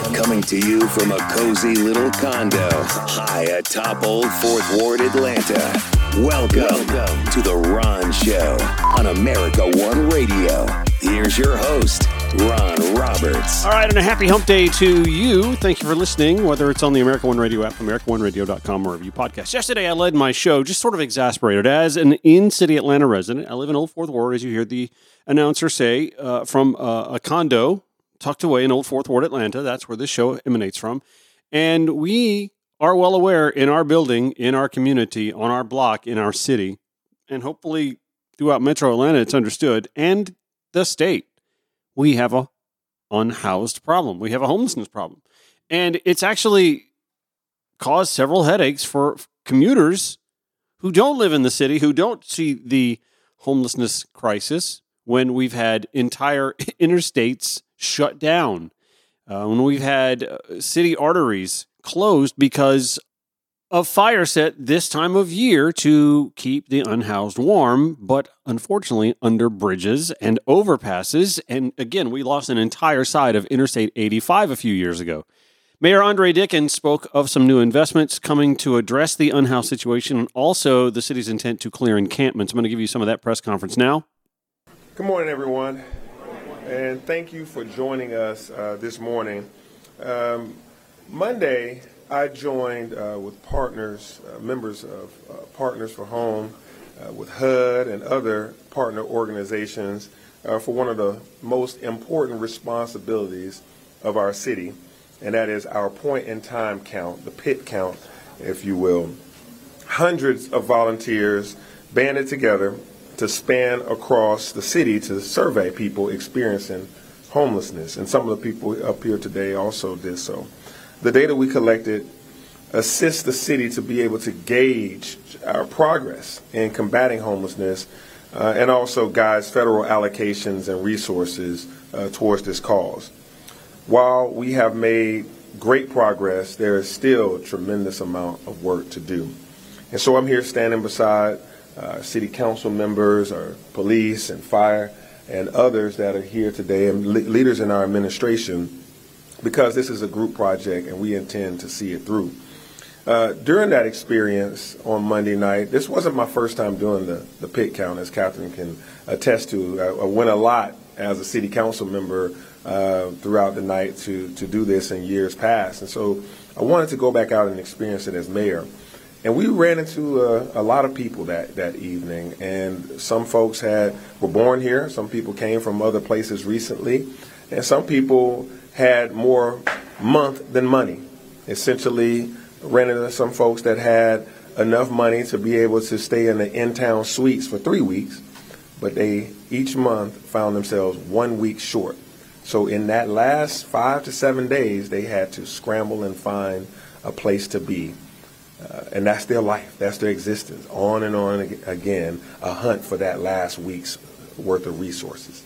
Coming to you from a cozy little condo high atop Old Fourth Ward, Atlanta. Welcome, Welcome to The Ron Show on America One Radio. Here's your host, Ron Roberts. All right, and a happy hump day to you. Thank you for listening, whether it's on the America One Radio app, AmericaOneRadio.com, or you podcast. Yesterday, I led my show just sort of exasperated. As an in city Atlanta resident, I live in Old Fourth Ward, as you hear the announcer say, uh, from uh, a condo tucked away in Old Fourth Ward, Atlanta. That's where this show emanates from. And we are well aware in our building, in our community, on our block, in our city, and hopefully throughout Metro Atlanta, it's understood, and the state, we have a unhoused problem. We have a homelessness problem. And it's actually caused several headaches for commuters who don't live in the city, who don't see the homelessness crisis when we've had entire interstates shut down, uh, when we've had uh, city arteries closed because of fire set this time of year to keep the unhoused warm, but unfortunately under bridges and overpasses. And again, we lost an entire side of Interstate 85 a few years ago. Mayor Andre Dickens spoke of some new investments coming to address the unhoused situation and also the city's intent to clear encampments. I'm going to give you some of that press conference now. Good morning, everyone, and thank you for joining us uh, this morning. Um, Monday, I joined uh, with partners, uh, members of uh, Partners for Home, uh, with HUD and other partner organizations uh, for one of the most important responsibilities of our city, and that is our point in time count, the pit count, if you will. Hundreds of volunteers banded together to span across the city to survey people experiencing homelessness. And some of the people up here today also did so. The data we collected assists the city to be able to gauge our progress in combating homelessness uh, and also guides federal allocations and resources uh, towards this cause. While we have made great progress, there is still a tremendous amount of work to do. And so I'm here standing beside uh, city council members or police and fire and others that are here today and le- leaders in our administration because this is a group project and we intend to see it through. Uh, during that experience on Monday night, this wasn't my first time doing the, the pit count, as Cathryn can attest to. I, I went a lot as a city council member uh, throughout the night to, to do this in years past. And so I wanted to go back out and experience it as mayor. And we ran into a, a, lot of people that, that evening, and some folks had were born here. Some people came from other places recently, and some people had more month than money. Essentially, ran into some folks that had enough money to be able to stay in the in-town suites for three weeks, but they each month found themselves one week short. So in that last five to seven days, they had to scramble and find a place to be. Uh, and that's their life, that's their existence, on and on again, a hunt for that last week's worth of resources.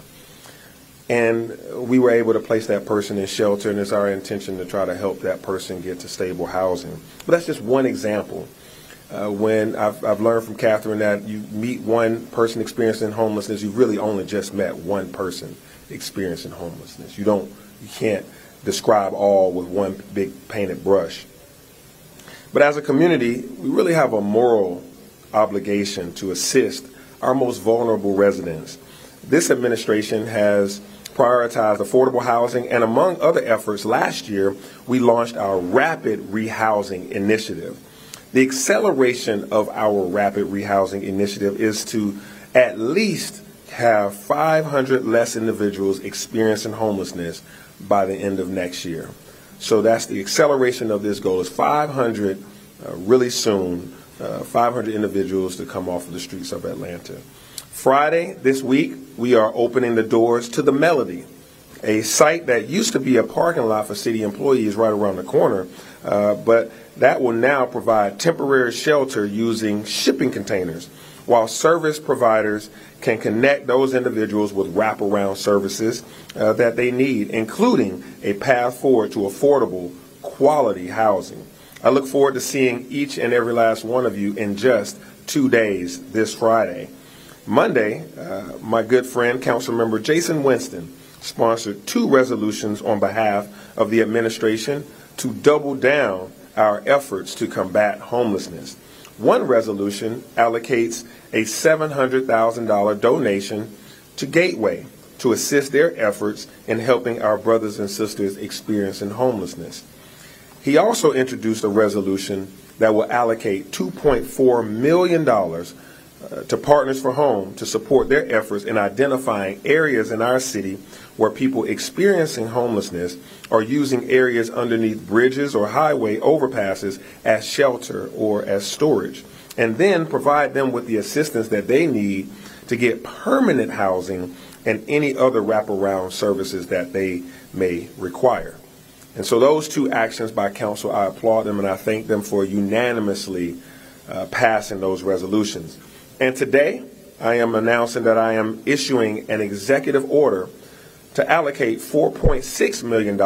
And we were able to place that person in shelter, and it's our intention to try to help that person get to stable housing. But that's just one example. Uh, when I've, I've learned from Cathryn that you meet one person experiencing homelessness, you really only just met one person experiencing homelessness. You don't, you can't describe all with one big painted brush. But as a community, we really have a moral obligation to assist our most vulnerable residents. This administration has prioritized affordable housing, and among other efforts, last year we launched our Rapid Rehousing Initiative. The acceleration of our Rapid Rehousing Initiative is to at least have 500 less individuals experiencing homelessness by the end of next year. So that's the acceleration of this goal is 500 uh, really soon, uh, 500 individuals to come off of the streets of Atlanta. Friday this week, we are opening the doors to the Melody, a site that used to be a parking lot for city employees right around the corner, uh, but that will now provide temporary shelter using shipping containers, while service providers can connect those individuals with wraparound services uh, that they need, including a path forward to affordable, quality housing. I look forward to seeing each and every last one of you in just two days this Friday. Monday, uh, my good friend, Council Member Jason Winston, sponsored two resolutions on behalf of the administration to double down our efforts to combat homelessness. One resolution allocates a $700,000 donation to Gateway to assist their efforts in helping our brothers and sisters experiencing homelessness. He also introduced a resolution that will allocate $2.4 million uh, to Partners for Home to support their efforts in identifying areas in our city where people experiencing homelessness are using areas underneath bridges or highway overpasses as shelter or as storage, and then provide them with the assistance that they need to get permanent housing and any other wraparound services that they may require. And so those two actions by council, I applaud them and I thank them for unanimously uh, passing those resolutions. And today, I am announcing that I am issuing an executive order to allocate $4.6 million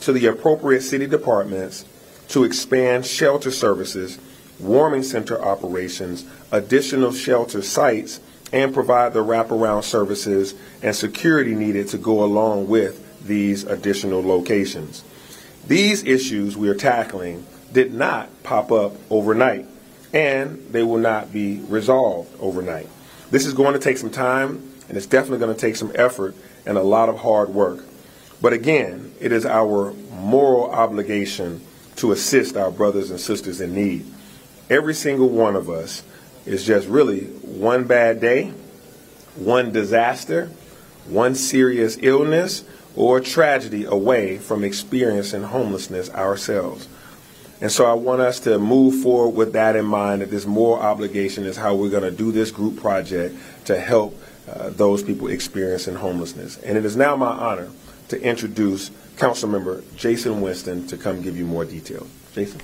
to the appropriate city departments to expand shelter services, warming center operations, additional shelter sites, and provide the wraparound services and security needed to go along with these additional locations. These issues we are tackling did not pop up overnight and they will not be resolved overnight. This is going to take some time, and it's definitely going to take some effort and a lot of hard work. But again, it is our moral obligation to assist our brothers and sisters in need. Every single one of us is just really one bad day, one disaster, one serious illness, or tragedy away from experiencing homelessness ourselves. And so I want us to move forward with that in mind that this moral obligation is how we're going to do this group project to help uh, those people experiencing homelessness. And it is now my honor to introduce Councilmember Jason Winston to come give you more detail. Jason?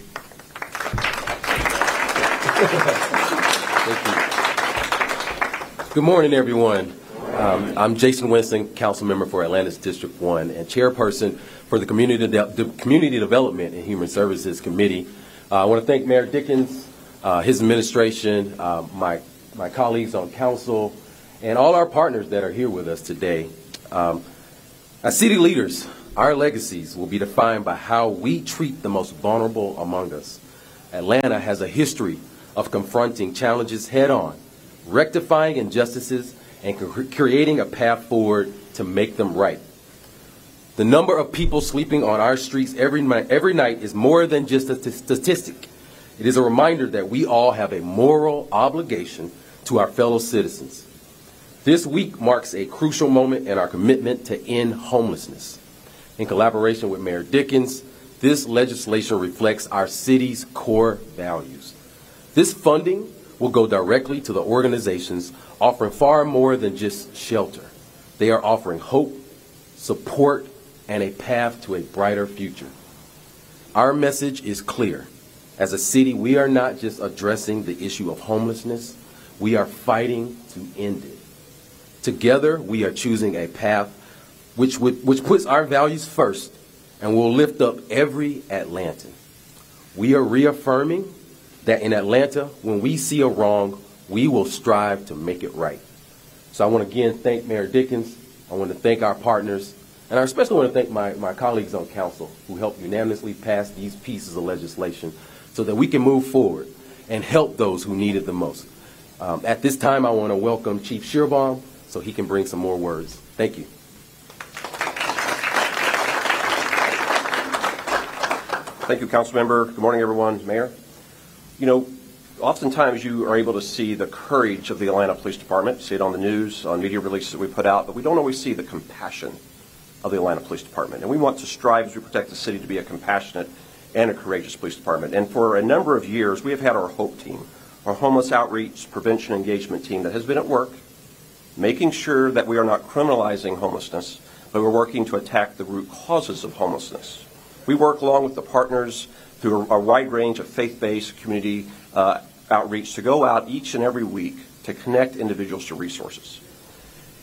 Good morning, everyone. Um, I'm Jason Winston, council member for Atlanta's District 1 and chairperson for the Community, De- Community Development and Human Services Committee. Uh, I want to thank Mayor Dickens, uh, his administration, uh, my, my colleagues on council, and all our partners that are here with us today. Um, as city leaders, our legacies will be defined by how we treat the most vulnerable among us. Atlanta has a history of confronting challenges head on, rectifying injustices, and creating a path forward to make them right. The number of people sleeping on our streets every every night is more than just a statistic. It is a reminder that we all have a moral obligation to our fellow citizens. This week marks a crucial moment in our commitment to end homelessness. In collaboration with Mayor Dickens, this legislation reflects our city's core values. This funding will go directly to the organizations offering far more than just shelter. They are offering hope, support, and a path to a brighter future. Our message is clear. As a city, we are not just addressing the issue of homelessness, we are fighting to end it. Together, we are choosing a path which, would, which puts our values first and will lift up every Atlantan. We are reaffirming that in Atlanta, when we see a wrong, we will strive to make it right. So I want to again thank Mayor Dickens. I want to thank our partners. And I especially want to thank my, my colleagues on council who helped unanimously pass these pieces of legislation so that we can move forward and help those who need it the most. Um, at this time, I want to welcome Chief Schierbaum so he can bring some more words. Thank you. Thank you, Council Member. Good morning, everyone. Mayor. You know, oftentimes you are able to see the courage of the Atlanta Police Department, see it on the news, on media releases that we put out, but we don't always see the compassion of the Atlanta Police Department. And we want to strive as we protect the city to be a compassionate and a courageous police department. And for a number of years, we have had our HOPE team, our homeless outreach prevention engagement team that has been at work making sure that we are not criminalizing homelessness, but we're working to attack the root causes of homelessness. We work along with the partners through a, wide range of faith-based community uh, outreach to go out each and every week to connect individuals to resources.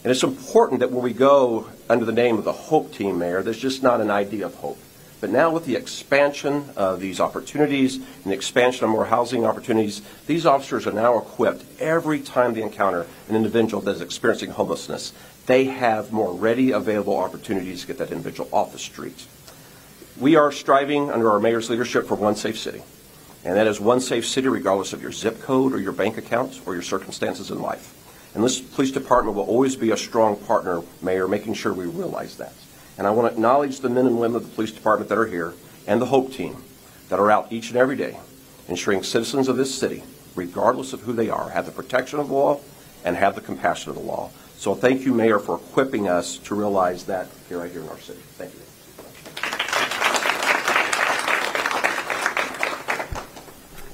And it's important that when we go under the name of the Hope Team, Mayor, there's just not an idea of hope. But now with the expansion of these opportunities and the expansion of more housing opportunities, these officers are now equipped every time they encounter an individual that is experiencing homelessness. They have more ready available opportunities to get that individual off the street. We are striving under our mayor's leadership for one safe city. And that is one safe city regardless of your zip code or your bank accounts or your circumstances in life. And this police department will always be a strong partner, Mayor, making sure we realize that. And I want to acknowledge the men and women of the police department that are here and the HOPE team that are out each and every day ensuring citizens of this city, regardless of who they are, have the protection of the law and have the compassion of the law. So thank you, Mayor, for equipping us to realize that here right here in our city. Thank you.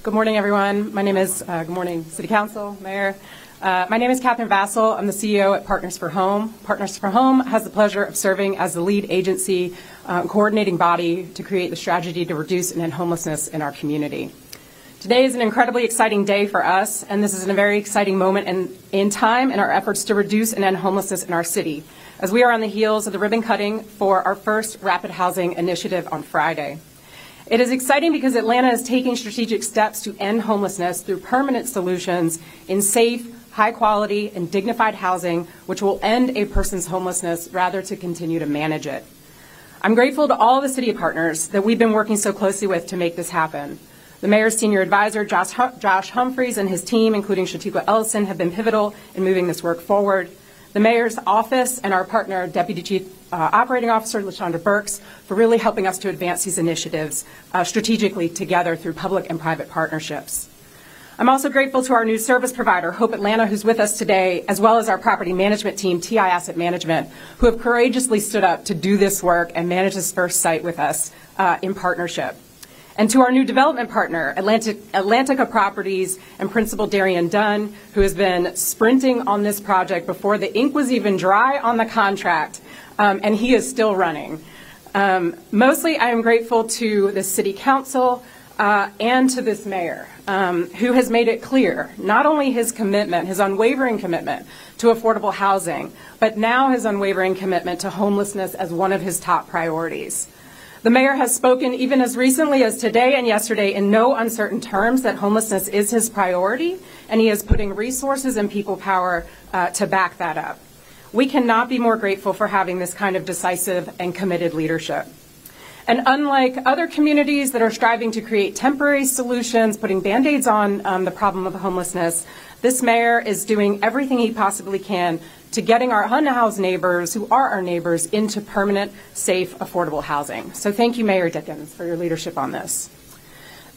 Good morning, everyone. My name is, uh, good morning, City Council, Mayor. Uh, my name is Cathryn Vassell. I'm the CEO at Partners for Home. Partners for Home has the pleasure of serving as the lead agency uh, coordinating body to create the strategy to reduce and end homelessness in our community. Today is an incredibly exciting day for us, and this is a very exciting moment in, in time in our efforts to reduce and end homelessness in our city, as we are on the heels of the ribbon cutting for our first rapid housing initiative on Friday. It is exciting because Atlanta is taking strategic steps to end homelessness through permanent solutions in safe, high quality, and dignified housing, which will end a person's homelessness rather to continue to manage it. I'm grateful to all the city partners that we've been working so closely with to make this happen. The mayor's senior advisor, Josh, Josh Humphreys, and his team, including Shatiqua Ellison, have been pivotal in moving this work forward. The mayor's office and our partner, Deputy Chief uh, Operating Officer LaShonda Burks, for really helping us to advance these initiatives uh, strategically together through public and private partnerships. I'm also grateful to our new service provider, Hope Atlanta, who's with us today, as well as our property management team, TI Asset Management, who have courageously stood up to do this work and manage this first site with us uh, in partnership. And to our new development partner, Atlantic, Atlantica Properties and Principal Darian Dunn, who has been sprinting on this project before the ink was even dry on the contract, um, and he is still running. Um, mostly, I am grateful to the City Council, uh, and to this mayor, um, who has made it clear not only his commitment, his unwavering commitment to affordable housing, but now his unwavering commitment to homelessness as one of his top priorities. The mayor has spoken even as recently as today and yesterday in no uncertain terms that homelessness is his priority, and he is putting resources and people power uh, to back that up. We cannot be more grateful for having this kind of decisive and committed leadership. And unlike other communities that are striving to create temporary solutions, putting band aids on um, the problem of homelessness, this mayor is doing everything he possibly can to getting our unhoused neighbors, who are our neighbors, into permanent, safe, affordable housing. So thank you, Mayor Dickens, for your leadership on this.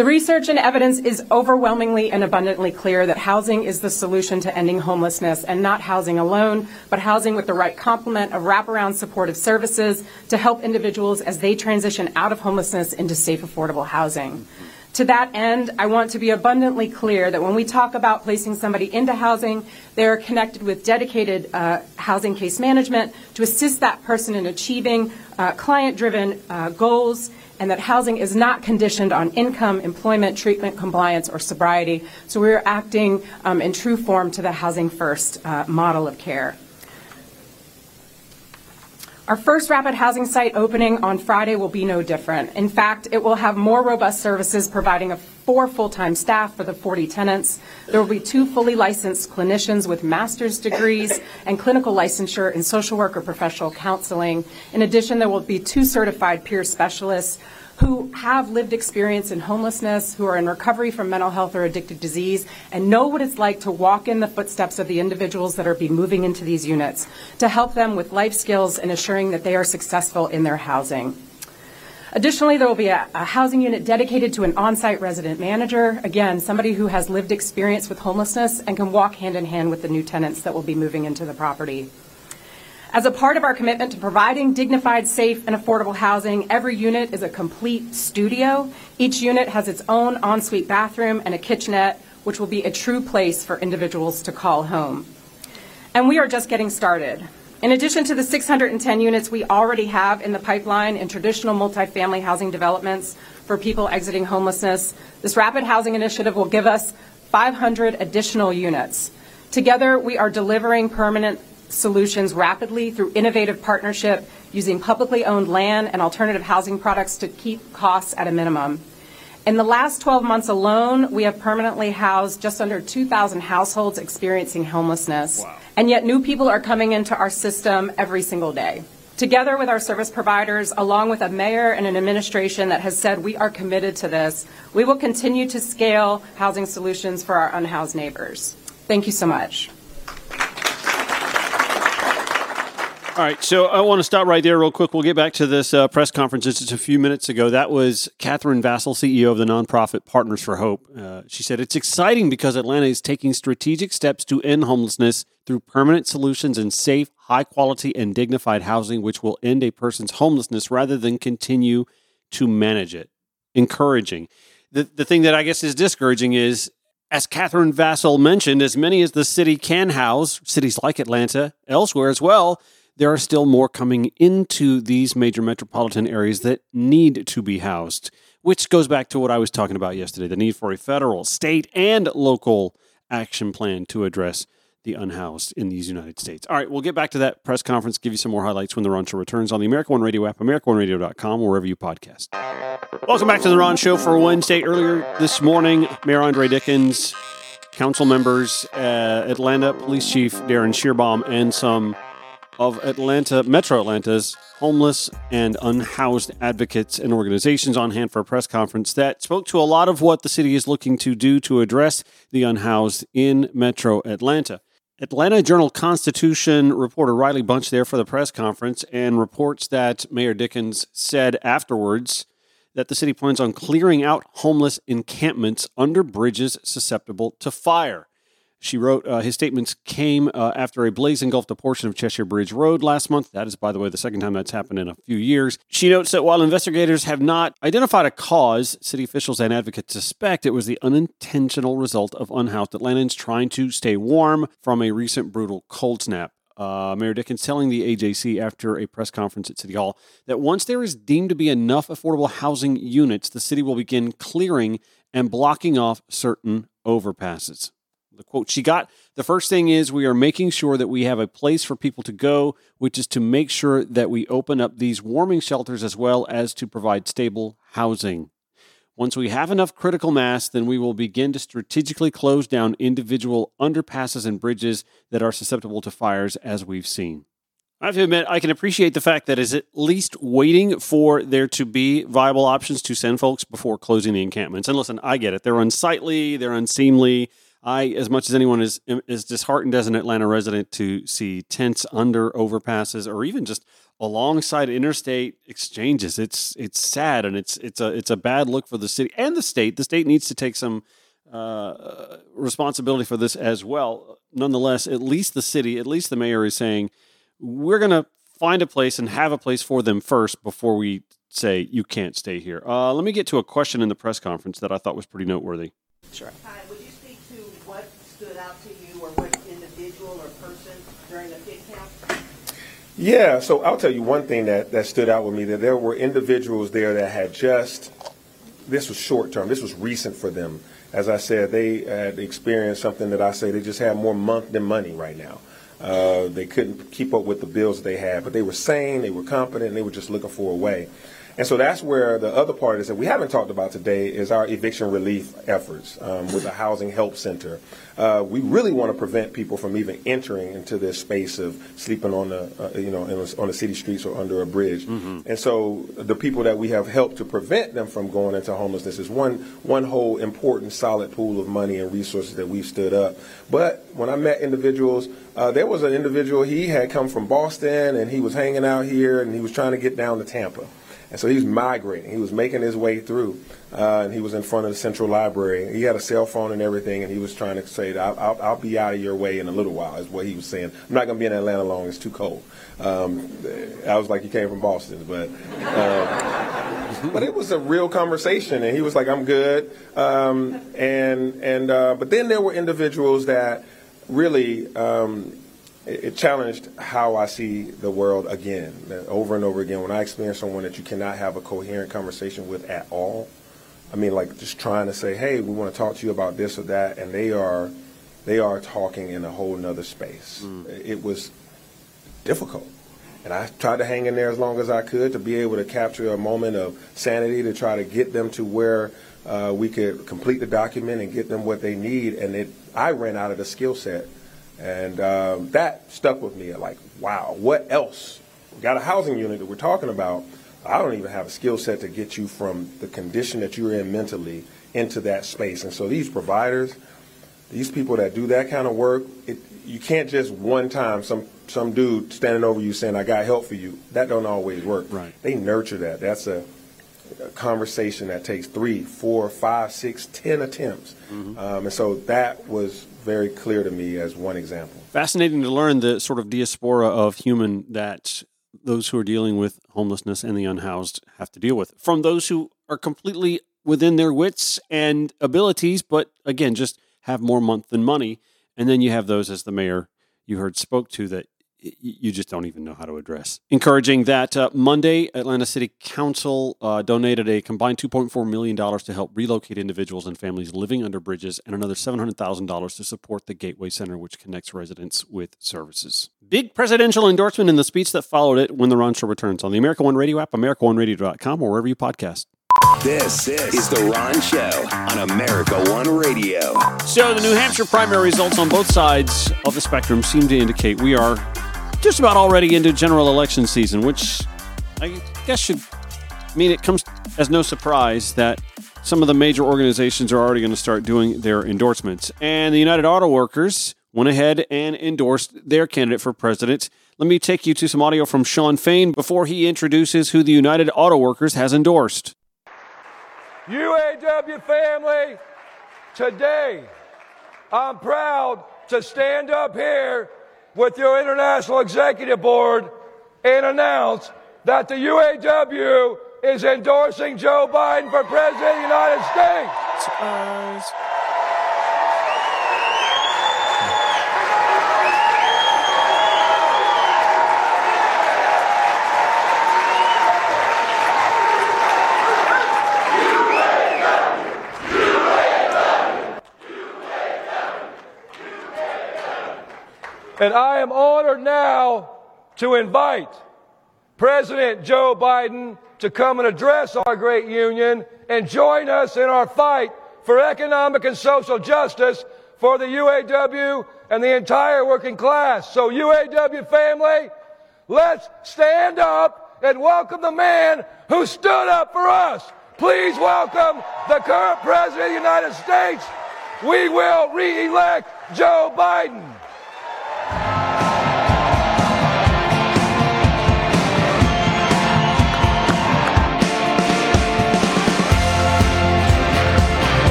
The research and evidence is overwhelmingly and abundantly clear that housing is the solution to ending homelessness and not housing alone, but housing with the right complement of wraparound supportive services to help individuals as they transition out of homelessness into safe, affordable housing. To that end, I want to be abundantly clear that when we talk about placing somebody into housing, they are connected with dedicated uh, housing case management to assist that person in achieving uh, client driven uh, goals and that housing is not conditioned on income, employment, treatment, compliance, or sobriety. So we're acting um, in true form to the housing first uh, model of care. Our first rapid housing site opening on Friday will be no different. In fact, it will have more robust services providing a four full-time staff for the 40 tenants. There will be two fully licensed clinicians with master's degrees and clinical licensure in social work or professional counseling. In addition, there will be two certified peer specialists who have lived experience in homelessness, who are in recovery from mental health or addictive disease, and know what it's like to walk in the footsteps of the individuals that are be moving into these units to help them with life skills and assuring that they are successful in their housing. Additionally, there will be a, a, housing unit dedicated to an on-site resident manager, again, somebody who has lived experience with homelessness and can walk hand in hand with the new tenants that will be moving into the property. As a part of our commitment to providing dignified, safe, and affordable housing, every unit is a complete studio. Each unit has its own ensuite bathroom and a kitchenette, which will be a true place for individuals to call home. And we are just getting started. In addition to the 610 units we already have in the pipeline in traditional multifamily housing developments for people exiting homelessness, this rapid housing initiative will give us 500 additional units. Together, we are delivering permanent solutions rapidly through innovative partnership using publicly owned land and alternative housing products to keep costs at a minimum. In the last 12 months alone, we have permanently housed just under 2,000 households experiencing homelessness. Wow. And yet new people are coming into our system every single day. Together with our service providers, along with a mayor and an administration that has said we are committed to this, we will continue to scale housing solutions for our unhoused neighbors. Thank you so much. All right, so I want to stop right there real quick. We'll get back to this uh, press conference just a few minutes ago. That was Cathryn Vassell, CEO of the nonprofit Partners for Hope. Uh, she said, It's exciting because Atlanta is taking strategic steps to end homelessness through permanent solutions and safe, high quality, and dignified housing, which will end a person's homelessness rather than continue to manage it. Encouraging. The, the thing that I guess is discouraging is as Cathryn Vassell mentioned, as many as the city can house, cities like Atlanta, elsewhere as well, there are still more coming into these major metropolitan areas that need to be housed, which goes back to what I was talking about yesterday the need for a federal, state, and local action plan to address the unhoused in these United States. All right, we'll get back to that press conference, give you some more highlights when the Ron Show returns on the American One Radio app, AmericanOneRadio.com, wherever you podcast. Welcome back to the Ron Show for Wednesday. Earlier this morning, Mayor Andre Dickens, council members, uh, Atlanta Police Chief Darin Schierbaum, and some of Atlanta, Metro Atlanta's homeless and unhoused advocates and organizations on hand for a press conference that spoke to a lot of what the city is looking to do to address the unhoused in Metro Atlanta. Atlanta Journal Constitution reporter Riley Bunch there for the press conference and reports that Mayor Dickens said afterwards that the city plans on clearing out homeless encampments under bridges susceptible to fire. She wrote, uh, his statements came uh, after a blaze engulfed a portion of Cheshire Bridge Road last month. That is, by the way, the second time that's happened in a few years. She notes that while investigators have not identified a cause, city officials and advocates suspect it was the unintentional result of unhoused Atlantans trying to stay warm from a recent brutal cold snap. Uh, Mayor Dickens telling the AJC after a press conference at City Hall that once there is deemed to be enough affordable housing units, the city will begin clearing and blocking off certain overpasses the quote she got the first thing is we are making sure that we have a place for people to go which is to make sure that we open up these warming shelters as well as to provide stable housing once we have enough critical mass then we will begin to strategically close down individual underpasses and bridges that are susceptible to fires as we've seen I have to admit, I can appreciate the fact that is at least waiting for there to be viable options to send folks before closing the encampments. And listen, I get it; they're unsightly, they're unseemly. I, as much as anyone is is disheartened as an Atlanta resident to see tents under overpasses or even just alongside interstate exchanges. It's it's sad and it's it's a it's a bad look for the city and the state. The state needs to take some uh, responsibility for this as well. Nonetheless, at least the city, at least the mayor is saying we're going to find a place and have a place for them first before we say you can't stay here. Uh, let me get to a question in the press conference that I thought was pretty noteworthy. Sure. Hi, would you speak to what stood out to you or what individual or person during the pit count? Yeah, so I'll tell you one thing that, that stood out with me that there were individuals there that had just, this was short term, this was recent for them. As I said, they had experienced something that I say they just had more month than money right now. Uh, they couldn't keep up with the bills they had, but they were sane, they were competent, and they were just looking for a way. And so that's where the other part is that we haven't talked about today is our eviction relief efforts um, with the Housing Help Center. Uh, we really want to prevent people from even entering into this space of sleeping on the, uh, you know, on the city streets or under a bridge. Mm-hmm. And so the people that we have helped to prevent them from going into homelessness is one one whole important solid pool of money and resources that we've stood up. But when I met individuals, uh, there was an individual he had come from Boston and he was hanging out here and he was trying to get down to Tampa. And so he was migrating. He was making his way through, uh, and he was in front of the Central Library. He had a cell phone and everything, and he was trying to say, I'll, I'll, I'll be out of your way in a little while, is what he was saying. I'm not going to be in Atlanta long. It's too cold. Um, I was like, he came from Boston, but. Uh, but it was a real conversation, and he was like, "I'm good," um, and and uh, but then there were individuals that really um, it challenged how I see the world again, over and over again. When I experience someone that you cannot have a coherent conversation with at all, I mean, like just trying to say, "Hey, we want to talk to you about this or that," and they are, they are talking in a whole nother space. Mm. It was difficult, And I tried to hang in there as long as I could to be able to capture a moment of sanity to try to get them to where uh, we could complete the document and get them what they need. And it, I ran out of the skill set. And um, that stuck with me. Like, wow, what else? We got a housing unit that we're talking about. I don't even have a skill set to get you from the condition that you're in mentally into that space. And so these providers, these people that do that kind of work, it, you can't just one time some some dude standing over you saying I got help for you. That don't always work. Right. They nurture that. That's a, a conversation that takes three, four, five, six, ten attempts. Um, and so that was very clear to me as one example. Fascinating to learn the sort of diaspora of human that those who are dealing with homelessness and the unhoused have to deal with. From those who are completely within their wits and abilities, but again, just have more month than money. And then you have those, as the mayor you heard spoke to, that you just don't even know how to address. Encouraging that uh, Monday, Atlanta City Council uh, donated a combined $2.4 million to help relocate individuals and families living under bridges and another $700,000 to support the Gateway Center, which connects residents with services. Big presidential endorsement in the speech that followed it when the Ron Show returns on the America One Radio app, AmericaOneRadio.com, or wherever you podcast. This is The Ron Show on America One Radio. So the New Hampshire primary results on both sides of the spectrum seem to indicate we are just about already into general election season, which I guess should mean it comes as no surprise that some of the major organizations are already going to start doing their endorsements. And the United Auto Workers went ahead and endorsed their candidate for president. Let me take you to some audio from Shawn Fain before he introduces who the United Auto Workers has endorsed. UAW family, today I'm proud to stand up here with your International Executive Board and announce that the UAW is endorsing Joe Biden for President of the United States. And I am honored now to invite President Joe Biden to come and address our great union and join us in our fight for economic and social justice for the UAW and the entire working class. So UAW family, let's stand up and welcome the man who stood up for us. Please welcome the current President of the United States. We will re-elect Joe Biden.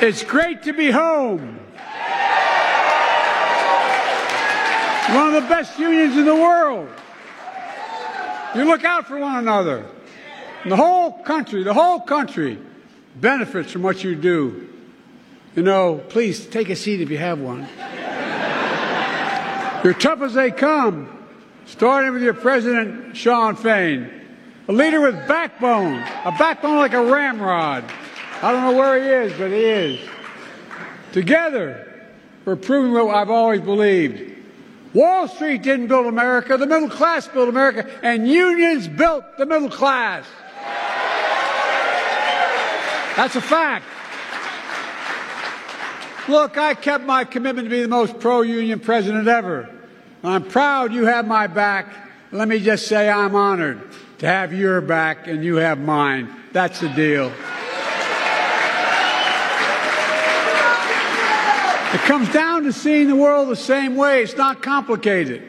It's great to be home. One of the best unions in the world. You look out for one another. And the whole country, the whole country benefits from what you do. You know, please take a seat if you have one. You're tough as they come, starting with your president, Shawn Fain. A leader with backbone, a backbone like a ramrod. I don't know where he is, but he is. Together, we're proving what I've always believed. Wall Street didn't build America, the middle class built America, and unions built the middle class. That's a fact. Look, I kept my commitment to be the most pro union president ever. I'm proud you have my back. Let me just say I'm honored to have your back and you have mine. That's the deal. It comes down to seeing the world the same way. It's not complicated.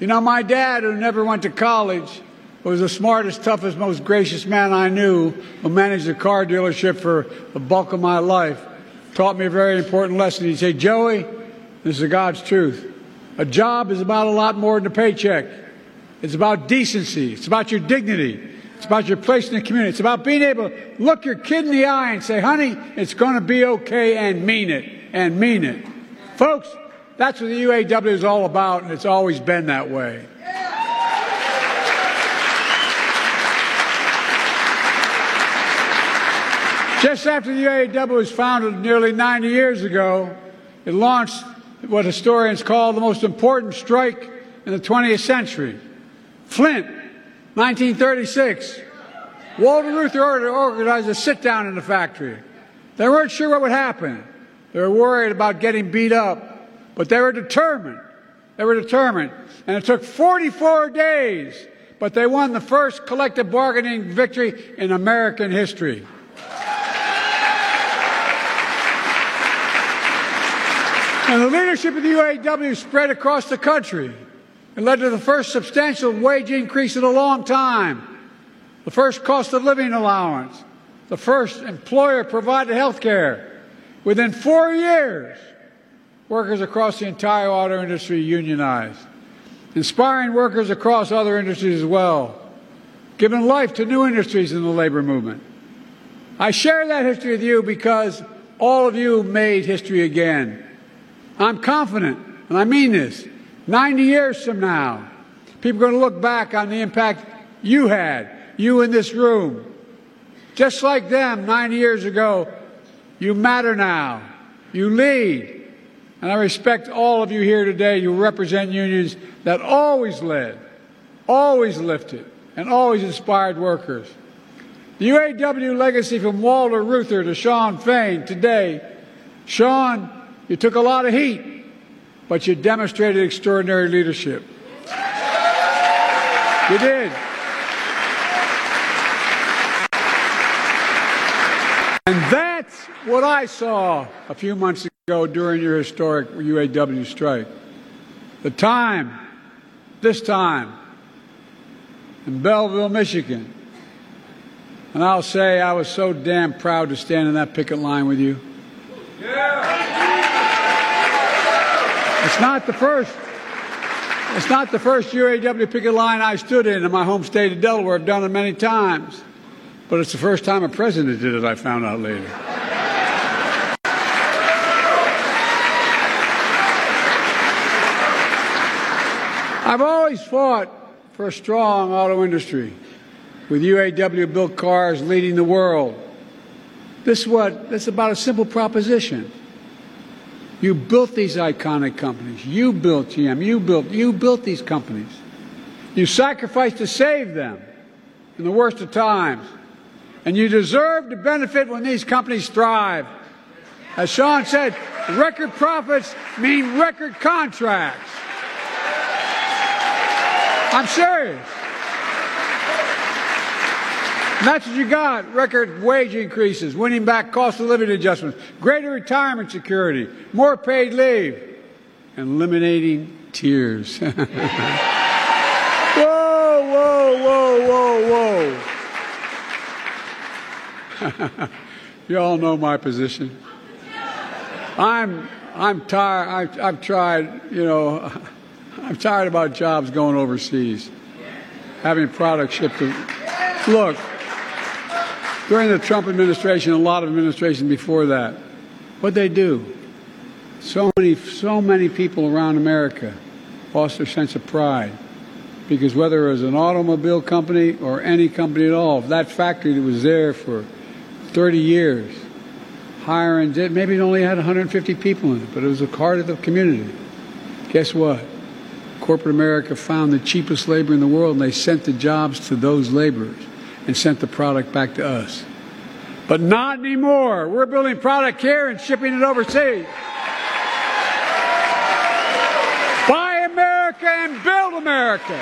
You know, my dad, who never went to college, was the smartest, toughest, most gracious man I knew, who managed a car dealership for the bulk of my life, taught me a very important lesson. He'd say, Joey, this is God's truth. A job is about a lot more than a paycheck. It's about decency. It's about your dignity. It's about your place in the community. It's about being able to look your kid in the eye and say, honey, it's going to be okay and mean it and mean it. Folks, that's what the UAW is all about, and it's always been that way. Just after the UAW was founded nearly 90 years ago, it launched what historians call the most important strike in the 20th century. Flint, 1936. Walter Reuther organized a sit down in the factory. They weren't sure what would happen. They were worried about getting beat up, but they were determined. They were determined. And it took 44 days, but they won the first collective bargaining victory in American history. And the leadership of the UAW spread across the country. It led to the first substantial wage increase in a long time, the first cost of living allowance, the first employer provided health care. Within four years, workers across the entire auto industry unionized, inspiring workers across other industries as well, giving life to new industries in the labor movement. I share that history with you because all of you made history again. I'm confident, and I mean this, 90 years from now, people are going to look back on the impact you had, you in this room. Just like them 90 years ago, you matter now. You lead. And I respect all of you here today. You represent unions that always led, always lifted, and always inspired workers. The UAW legacy from Walter Reuther to Shawn Fain today. Shawn, you took a lot of heat, but you demonstrated extraordinary leadership. You did. And that's what I saw a few months ago during your historic UAW strike. The time, this time, in Belleville, Michigan. And I'll say I was so damn proud to stand in that picket line with you. It's not the first. It's not the first UAW picket line I stood in in my home state of Delaware. I've done it many times. But it's the first time a president did it, I found out later. I've always fought for a strong auto industry, with UAW built cars leading the world. This is what, this is about a simple proposition. You built these iconic companies. You built GM. You built, you built these companies. You sacrificed to save them in the worst of times. And you deserve to benefit when these companies thrive. As Shawn said, record profits mean record contracts. I'm serious. That's what you got record wage increases, winning back cost of living adjustments, greater retirement security, more paid leave, and eliminating tiers. whoa, whoa, whoa, whoa, whoa. you all know my position. I'm, I'm tired. I've, I've tried, you know, I'm tired about jobs going overseas, having products shipped to. Look, during the Trump administration, a lot of administrations before that, what they do? So many, so many people around America lost their sense of pride because whether it was an automobile company or any company at all, that factory that was there for 30 years, hiring, maybe it only had 150 people in it, but it was a part of the community. Guess what? Corporate America found the cheapest labor in the world and they sent the jobs to those laborers and sent the product back to us. But not anymore. We're building product here and shipping it overseas. Buy America and build America.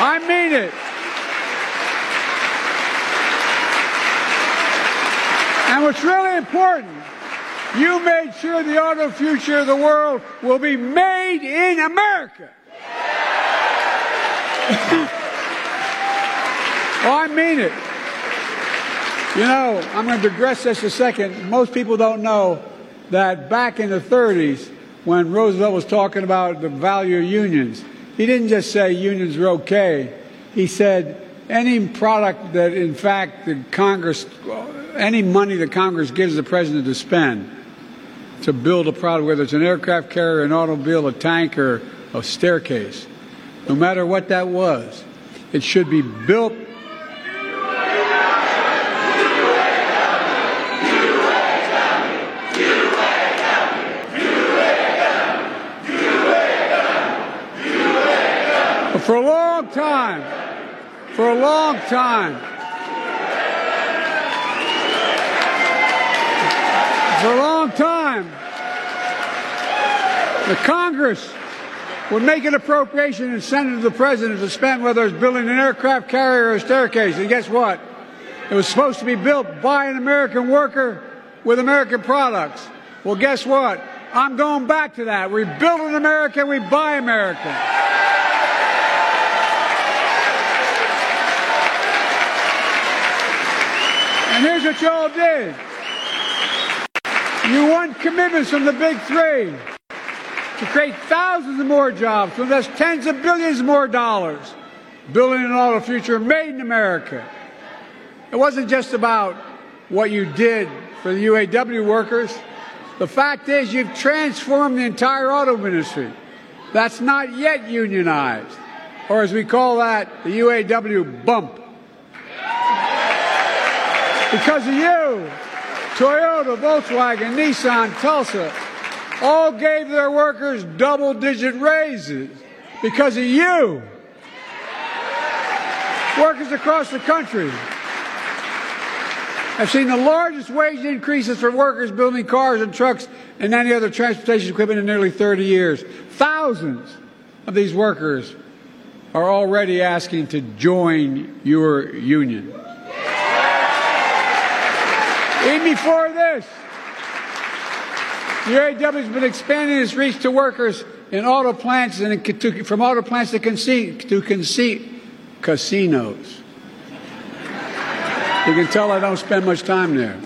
I mean it. And what's really important, You made sure the auto future of the world will be made in America. oh, I mean it. You know, I'm going to digress just a second. Most people don't know that back in the 30s, when Roosevelt was talking about the value of unions, he didn't just say unions are okay. He said any product that, in fact, the Congress, any money that Congress gives the president to spend to build a product, whether it's an aircraft carrier, an automobile, a tank, or a staircase, no matter what that was, it should be built for a long time, for a long time, for a long the Congress would make an appropriation and send it to the president to spend whether it's building an aircraft carrier or a staircase. And guess what? It was supposed to be built by an American worker with American products. Well, guess what? I'm going back to that. We build in America, we buy American. And here's what y'all did. You won commitments from the big three to create thousands of more jobs, to invest tens of billions more dollars, building an auto future made in America. It wasn't just about what you did for the UAW workers. The fact is, you've transformed the entire auto industry. That's not yet unionized, or as we call that, the UAW bump. Because of you, Toyota, Volkswagen, Nissan, Tesla all gave their workers double digit raises. Because of you. Workers across the country have seen the largest wage increases for workers building cars and trucks and any other transportation equipment in nearly 30 years. Thousands of these workers are already asking to join your union. Even before this, the UAW has been expanding its reach to workers in auto plants and to, from auto plants to, conce- to conce- casinos. You can tell I don't spend much time there.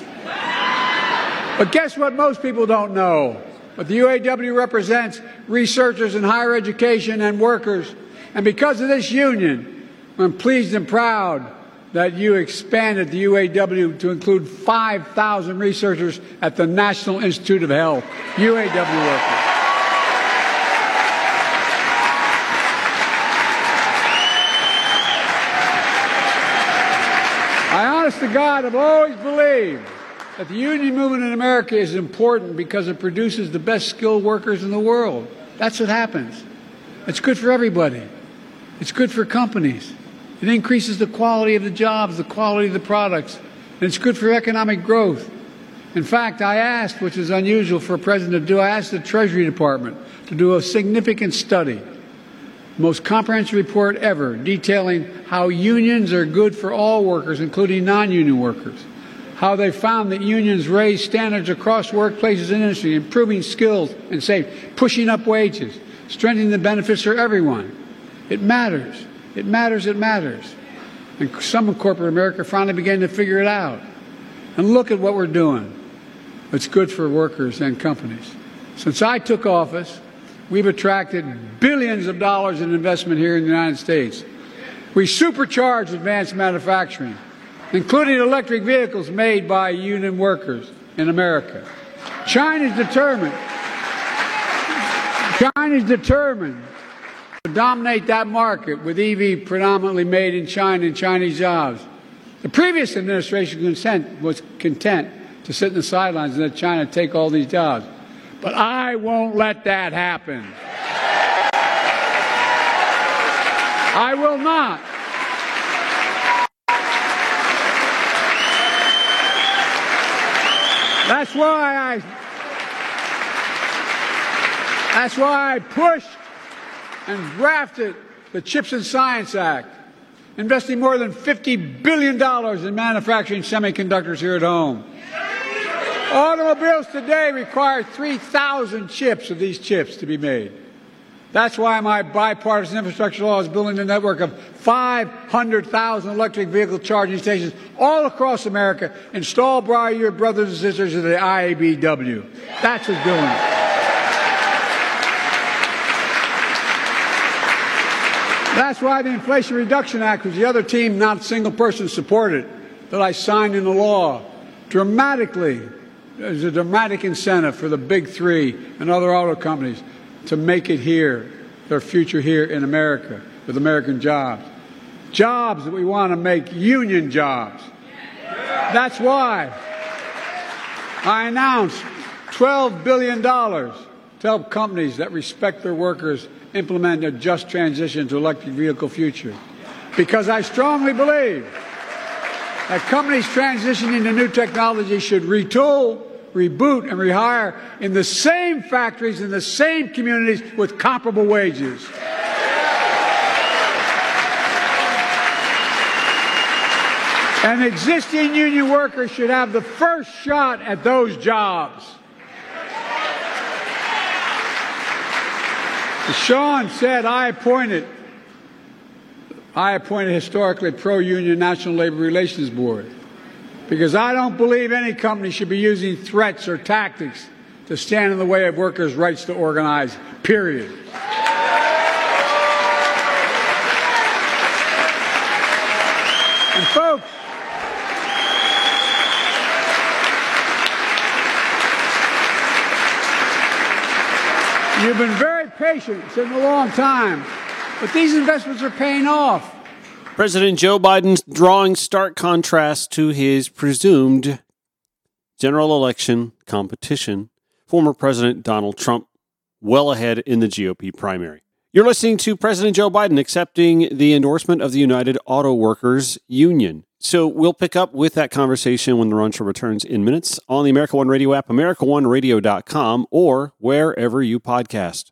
But guess what most people don't know? But the UAW represents researchers in higher education and workers. And because of this union, I'm pleased and proud that you expanded the UAW to include 5,000 researchers at the National Institute of Health, UAW workers. I, honest to God, have always believed that the union movement in America is important because it produces the best skilled workers in the world. That's what happens. It's good for everybody. It's good for companies. It increases the quality of the jobs, the quality of the products, and it's good for economic growth. In fact, I asked, which is unusual for a president to do, I asked the Treasury Department to do a significant study, most comprehensive report ever, detailing how unions are good for all workers, including non union workers. How they found that unions raise standards across workplaces and industry, improving skills and safety, pushing up wages, strengthening the benefits for everyone. It matters. It matters, it matters. And some in corporate America finally began to figure it out. And look at what we're doing. It's good for workers and companies. Since I took office, we've attracted billions of dollars in investment here in the United States. We supercharged advanced manufacturing, including electric vehicles made by union workers in America. China's determined. China's determined dominate that market with EV predominantly made in China and Chinese jobs. The previous administration consent, was content to sit in the sidelines and let China take all these jobs. But I won't let that happen. I will not. That's why I that's why I pushed and drafted the Chips and Science Act, investing more than $50 billion in manufacturing semiconductors here at home. Automobiles today require 3,000 chips of these chips to be made. That's why my bipartisan infrastructure law is building a network of 500,000 electric vehicle charging stations all across America, installed by your brothers and sisters of the IBEW. That's what's doing it. That's why the Inflation Reduction Act was the other team, not a single person supported, that I signed into law. Dramatically, there's a dramatic incentive for the big three and other auto companies to make it here, their future here in America, with American jobs. Jobs that we want to make union jobs. That's why I announced $12 billion to help companies that respect their workers implement a just transition to electric vehicle future. Because I strongly believe that companies transitioning to new technology should retool, reboot, and rehire in the same factories, in the same communities with comparable wages. And existing union workers should have the first shot at those jobs. Shawn said, I appointed I appointed historically pro-union National Labor Relations Board because I don't believe any company should be using threats or tactics to stand in the way of workers' rights to organize, period. And folks, you've been very patient. It's been a long time. But these investments are paying off. President Joe Biden's drawing stark contrast to his presumed general election competition, former President Donald Trump, well ahead in the GOP primary. You're listening to President Joe Biden accepting the endorsement of the United Auto Workers Union. So we'll pick up with that conversation when the Show returns in minutes on the America One Radio app, AmericaOneRadio.com, or wherever you podcast.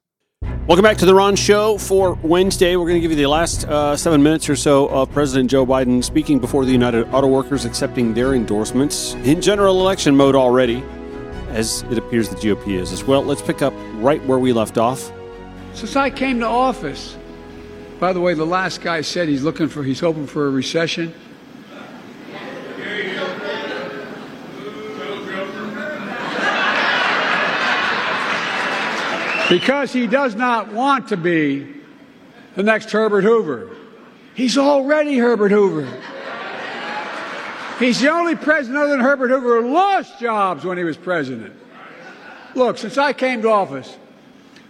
Welcome back to the Ron Show for Wednesday. We're going to give you the last uh, seven minutes or so of President Joe Biden speaking before the United Auto Workers, accepting their endorsements in general election mode already, as it appears the GOP is as well. Let's pick up right where we left off. Since I came to office, by the way, the last guy said he's looking for, he's hoping for a recession. Because he does not want to be the next Herbert Hoover. He's already Herbert Hoover. He's the only president other than Herbert Hoover who lost jobs when he was president. Look, since I came to office,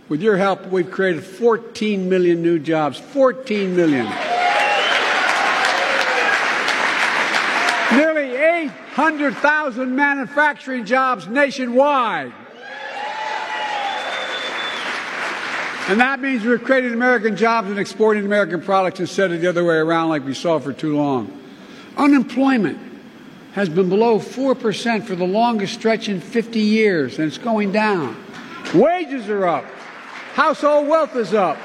with your help, we've created 14 million new jobs. 14 million. Nearly 800,000 manufacturing jobs nationwide. And that means we're creating American jobs and exporting American products instead of the other way around like we saw for too long. Unemployment has been below 4% for the longest stretch in 50 years, and it's going down. Wages are up. Household wealth is up.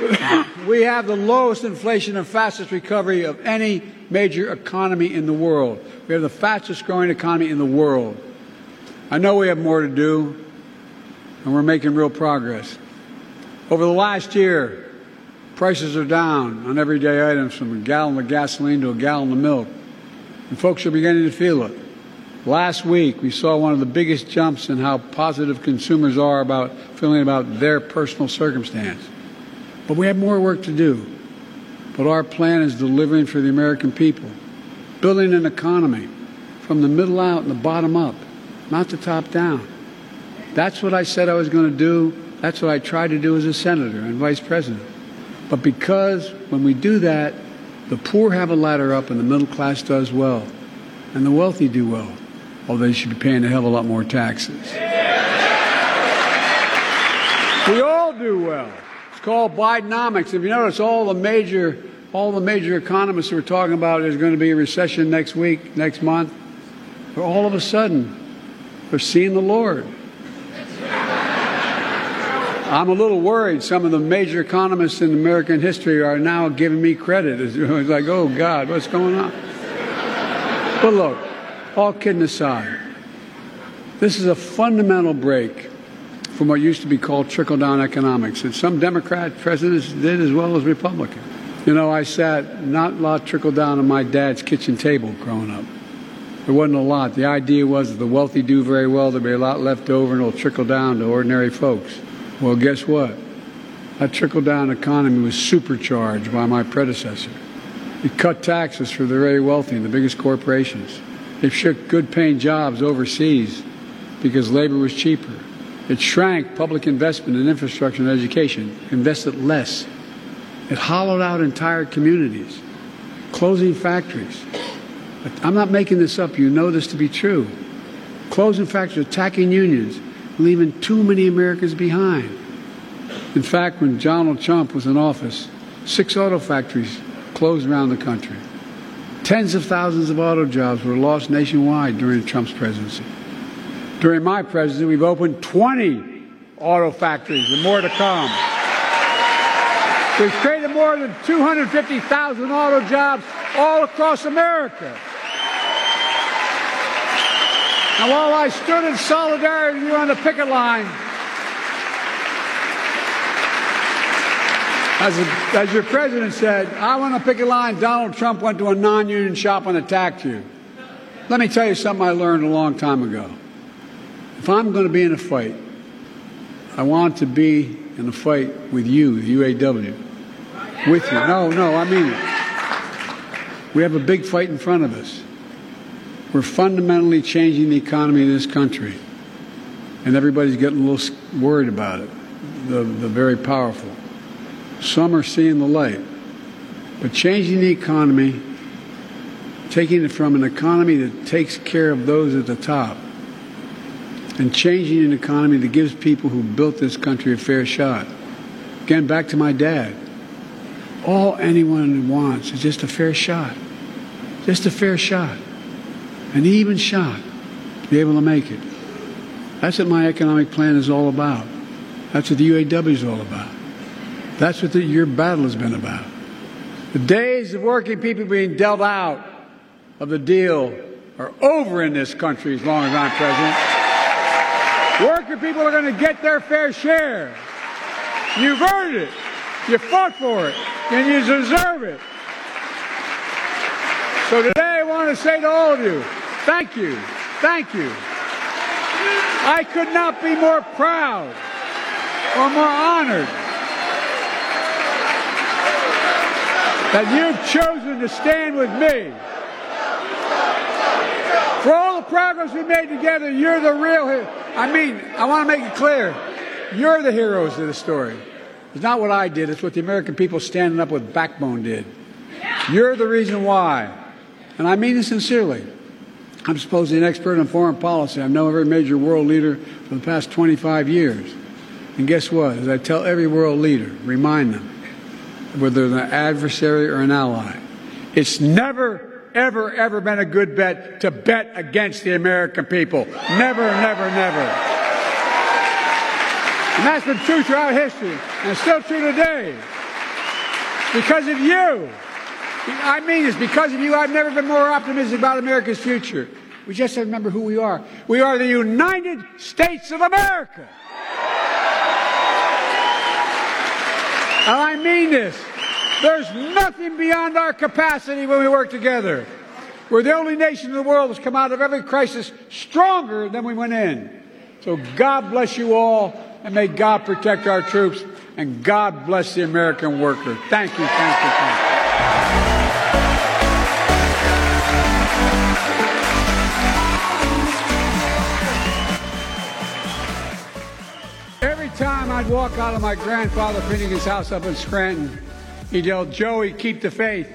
we have the lowest inflation and fastest recovery of any major economy in the world. We have the fastest growing economy in the world. I know we have more to do, and we're making real progress. Over the last year, prices are down on everyday items from a gallon of gasoline to a gallon of milk, and folks are beginning to feel it. Last week, we saw one of the biggest jumps in how positive consumers are about feeling about their personal circumstance. But we have more work to do. But our plan is delivering for the American people, building an economy from the middle out and the bottom up, not the top down. That's what I said I was going to do. That's what I tried to do as a senator and vice president. But because when we do that, the poor have a ladder up and the middle class does well, and the wealthy do well, although they should be paying a hell of a lot more taxes. We all do well. It's called Bidenomics. If you notice, all the major all the major economists who are talking about there's going to be a recession next week, next month, all of a sudden, they're seeing the Lord. I'm a little worried. Some of the major economists in American history are now giving me credit. It's like, oh God, what's going on? But look, all kidding aside, this is a fundamental break from what used to be called trickle down economics that some Democrat presidents did as well as Republican. You know, I sat not a lot trickle down on my dad's kitchen table growing up. There wasn't a lot. The idea was that the wealthy do very well, there'll be a lot left over, and it'll trickle down to ordinary folks. Well, guess what? That trickle down economy was supercharged by my predecessor. He cut taxes for the very wealthy and the biggest corporations. They shook good paying jobs overseas because labor was cheaper. It shrank public investment in infrastructure and education, invested less. It hollowed out entire communities, closing factories. I'm not making this up, you know this to be true. Closing factories, attacking unions, leaving too many Americans behind. In fact, when Donald Trump was in office, six auto factories closed around the country. Tens of thousands of auto jobs were lost nationwide during Trump's presidency. During my presidency, we've opened 20 auto factories and more to come. We've created more than 250,000 auto jobs all across America. And while I stood in solidarity with you on the picket line, as, a, as your president said, I went to a picket line. Donald Trump went to a non union shop and attacked you. Let me tell you something I learned a long time ago. If I'm going to be in a fight, I want to be in a fight with you, the UAW. With you. No, no, I mean it. We have a big fight in front of us. We're fundamentally changing the economy of this country. And everybody's getting a little worried about it, the, the very powerful. Some are seeing the light. But changing the economy, taking it from an economy that takes care of those at the top, and changing an economy that gives people who built this country a fair shot. Again, back to my dad. All anyone wants is just a fair shot. Just a fair shot. An even shot to be able to make it. That's what my economic plan is all about. That's what the UAW is all about. That's what the, your battle has been about. The days of working people being dealt out of the deal are over in this country as long as I'm president. Working people are going to get their fair share. You've earned it. You fought for it. And you deserve it. So today I want to say to all of you, thank you. Thank you. I could not be more proud or more honored that you've chosen to stand with me. For all the progress we made together, you're the real hero. I mean, I want to make it clear. You're the heroes of the story. It's not what I did, it's what the American people standing up with backbone did. You're the reason why. And I mean it sincerely. I'm supposedly an expert on foreign policy. I've known every major world leader for the past 25 years. And guess what? As I tell every world leader, remind them, whether they're an adversary or an ally, it's never, ever, ever been a good bet to bet against the American people. Never, never, never. And that's been true throughout history, and still true today. Because of you. I mean this, because of you, I've never been more optimistic about America's future. We just have to remember who we are. We are the United States of America. And I mean this. There's nothing beyond our capacity when we work together. We're the only nation in the world that's come out of every crisis stronger than we went in. So God bless you all, and may God protect our troops, and God bless the American worker. Thank you, thank you, thank you. I'd walk out of my grandfather Finnegan's house up in Scranton, he'd yell, Joey, keep the faith.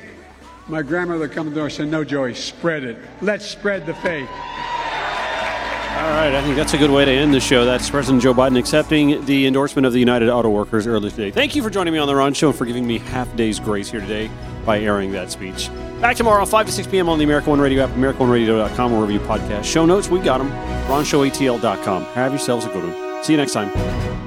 My grandmother come to the door and said, No, Joey, spread it. Let's spread the faith. All right, I think that's a good way to end the show. That's President Joe Biden accepting the endorsement of the United Auto Workers earlier today. Thank you for joining me on the Ron Show and for giving me half day's grace here today by airing that speech. Back tomorrow, 5 to 6 p.m. on the American One Radio app, AmericanOneRadio.com, wherever you podcast. Show notes, we got them. RonShowATL.com. Have yourselves a good one. See you next time.